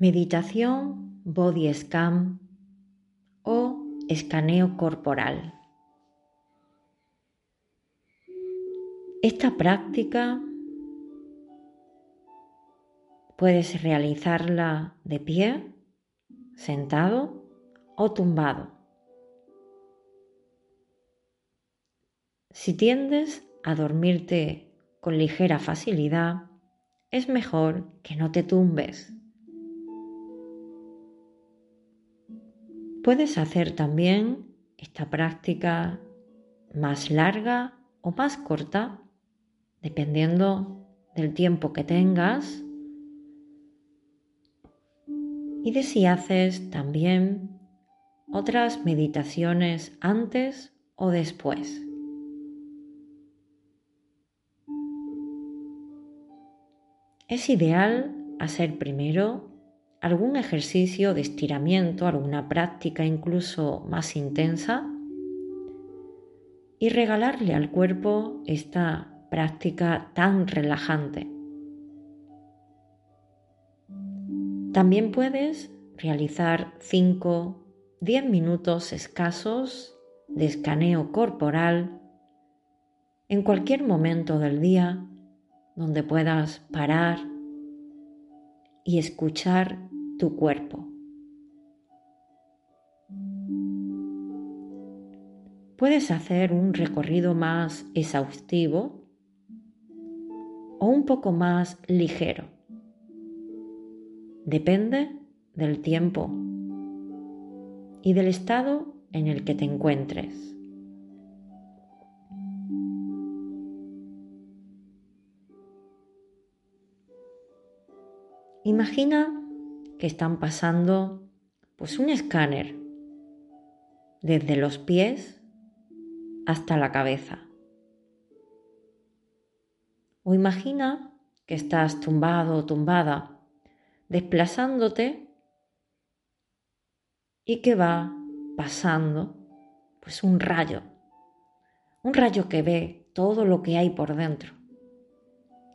Meditación Body Scan o escaneo corporal. Esta práctica puedes realizarla de pie, sentado o tumbado. Si tiendes a dormirte con ligera facilidad, es mejor que no te tumbes Puedes hacer también esta práctica más larga o más corta, dependiendo del tiempo que tengas. Y de si haces también otras meditaciones antes o después. Es ideal hacer primero algún ejercicio de estiramiento, alguna práctica incluso más intensa y regalarle al cuerpo esta práctica tan relajante. También puedes realizar 5, 10 minutos escasos de escaneo corporal en cualquier momento del día donde puedas parar y escuchar tu cuerpo. Puedes hacer un recorrido más exhaustivo o un poco más ligero. Depende del tiempo y del estado en el que te encuentres. Imagina que están pasando pues un escáner desde los pies hasta la cabeza. O imagina que estás tumbado o tumbada, desplazándote y que va pasando pues un rayo, un rayo que ve todo lo que hay por dentro,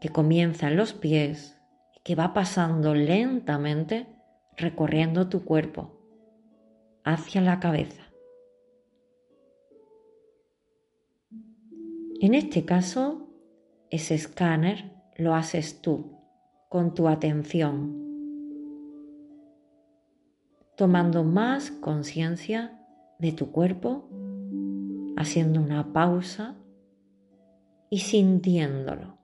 que comienza en los pies, que va pasando lentamente recorriendo tu cuerpo hacia la cabeza. En este caso, ese escáner lo haces tú con tu atención, tomando más conciencia de tu cuerpo, haciendo una pausa y sintiéndolo.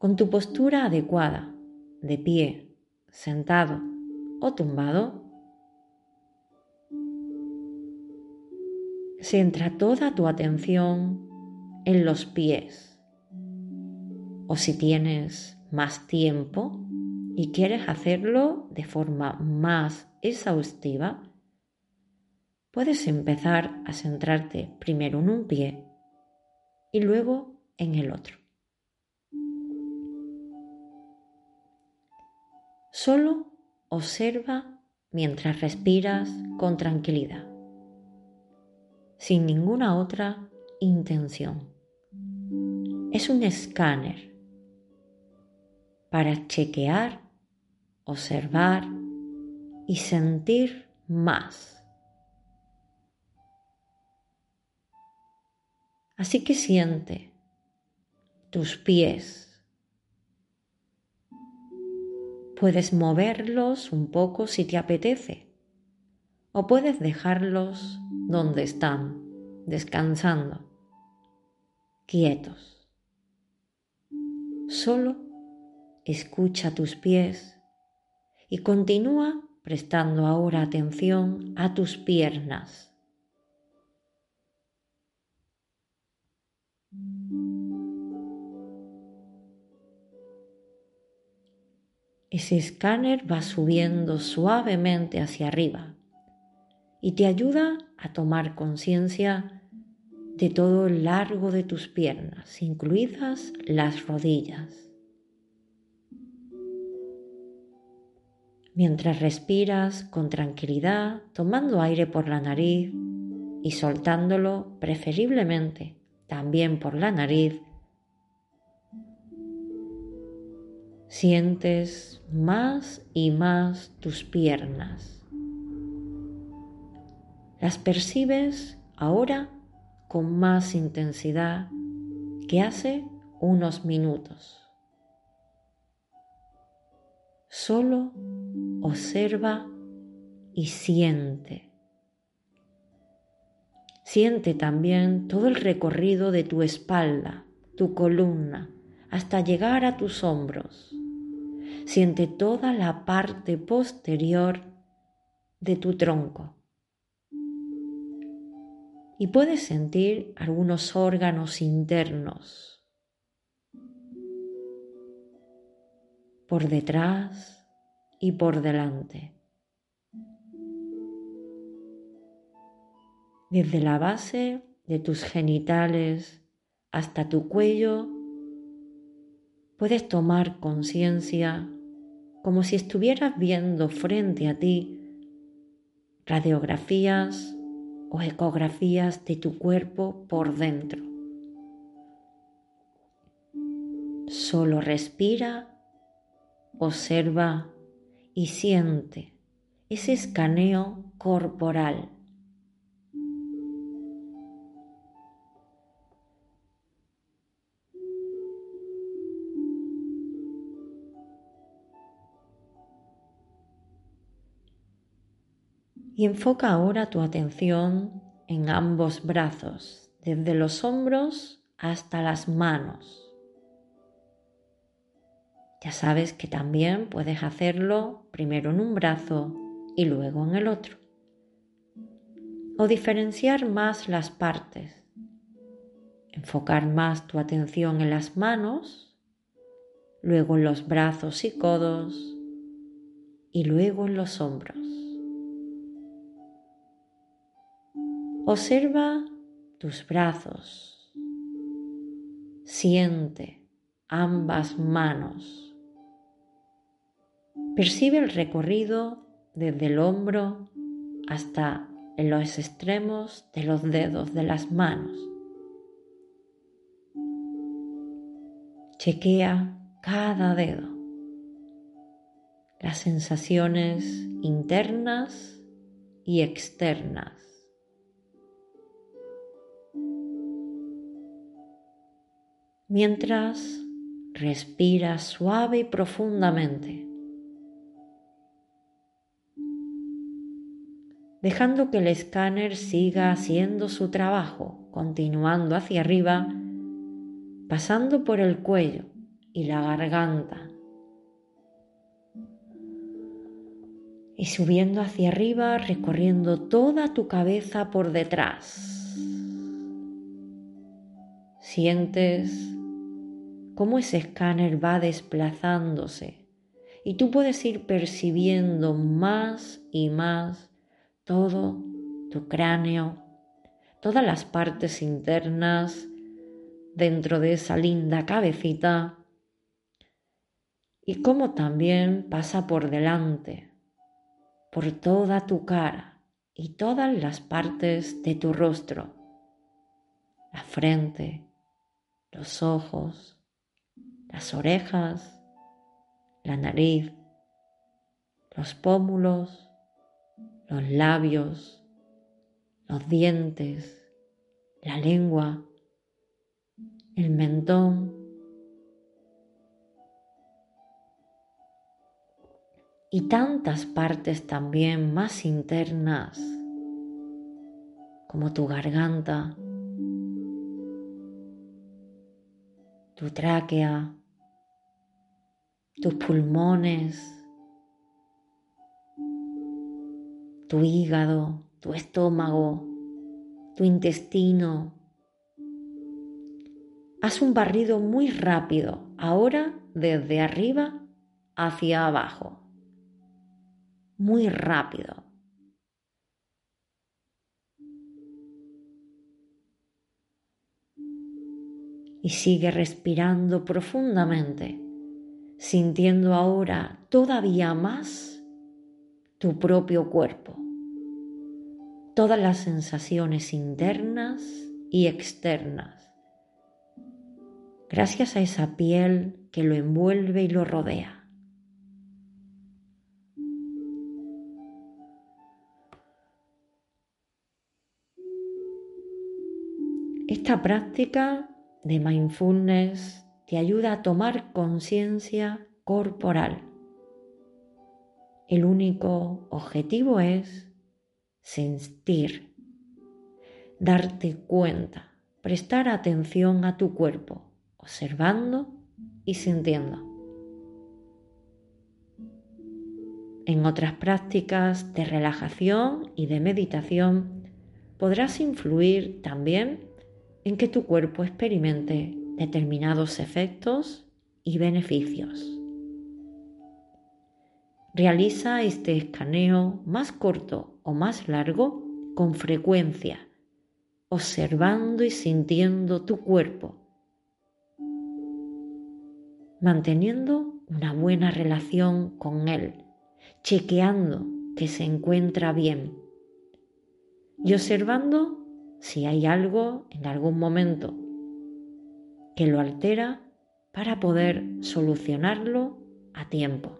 Con tu postura adecuada, de pie, sentado o tumbado, centra toda tu atención en los pies. O si tienes más tiempo y quieres hacerlo de forma más exhaustiva, puedes empezar a centrarte primero en un pie y luego en el otro. Solo observa mientras respiras con tranquilidad, sin ninguna otra intención. Es un escáner para chequear, observar y sentir más. Así que siente tus pies Puedes moverlos un poco si te apetece o puedes dejarlos donde están, descansando, quietos. Solo escucha tus pies y continúa prestando ahora atención a tus piernas. Ese escáner va subiendo suavemente hacia arriba y te ayuda a tomar conciencia de todo el largo de tus piernas, incluidas las rodillas. Mientras respiras con tranquilidad, tomando aire por la nariz y soltándolo preferiblemente también por la nariz, Sientes más y más tus piernas. Las percibes ahora con más intensidad que hace unos minutos. Solo observa y siente. Siente también todo el recorrido de tu espalda, tu columna, hasta llegar a tus hombros. Siente toda la parte posterior de tu tronco. Y puedes sentir algunos órganos internos por detrás y por delante. Desde la base de tus genitales hasta tu cuello, puedes tomar conciencia como si estuvieras viendo frente a ti radiografías o ecografías de tu cuerpo por dentro. Solo respira, observa y siente ese escaneo corporal. Y enfoca ahora tu atención en ambos brazos, desde los hombros hasta las manos. Ya sabes que también puedes hacerlo primero en un brazo y luego en el otro. O diferenciar más las partes. Enfocar más tu atención en las manos, luego en los brazos y codos y luego en los hombros. Observa tus brazos. Siente ambas manos. Percibe el recorrido desde el hombro hasta en los extremos de los dedos de las manos. Chequea cada dedo, las sensaciones internas y externas. Mientras respiras suave y profundamente, dejando que el escáner siga haciendo su trabajo, continuando hacia arriba, pasando por el cuello y la garganta, y subiendo hacia arriba, recorriendo toda tu cabeza por detrás. Sientes cómo ese escáner va desplazándose. Y tú puedes ir percibiendo más y más todo tu cráneo, todas las partes internas dentro de esa linda cabecita y cómo también pasa por delante, por toda tu cara y todas las partes de tu rostro, la frente, los ojos, las orejas, la nariz, los pómulos, los labios, los dientes, la lengua, el mentón. Y tantas partes también más internas como tu garganta, tu tráquea, tus pulmones, tu hígado, tu estómago, tu intestino. Haz un barrido muy rápido, ahora desde arriba hacia abajo. Muy rápido. y sigue respirando profundamente, sintiendo ahora todavía más tu propio cuerpo, todas las sensaciones internas y externas, gracias a esa piel que lo envuelve y lo rodea. Esta práctica de mindfulness te ayuda a tomar conciencia corporal. El único objetivo es sentir, darte cuenta, prestar atención a tu cuerpo, observando y sintiendo. En otras prácticas de relajación y de meditación podrás influir también en que tu cuerpo experimente determinados efectos y beneficios. Realiza este escaneo más corto o más largo con frecuencia, observando y sintiendo tu cuerpo, manteniendo una buena relación con él, chequeando que se encuentra bien y observando si hay algo en algún momento que lo altera para poder solucionarlo a tiempo.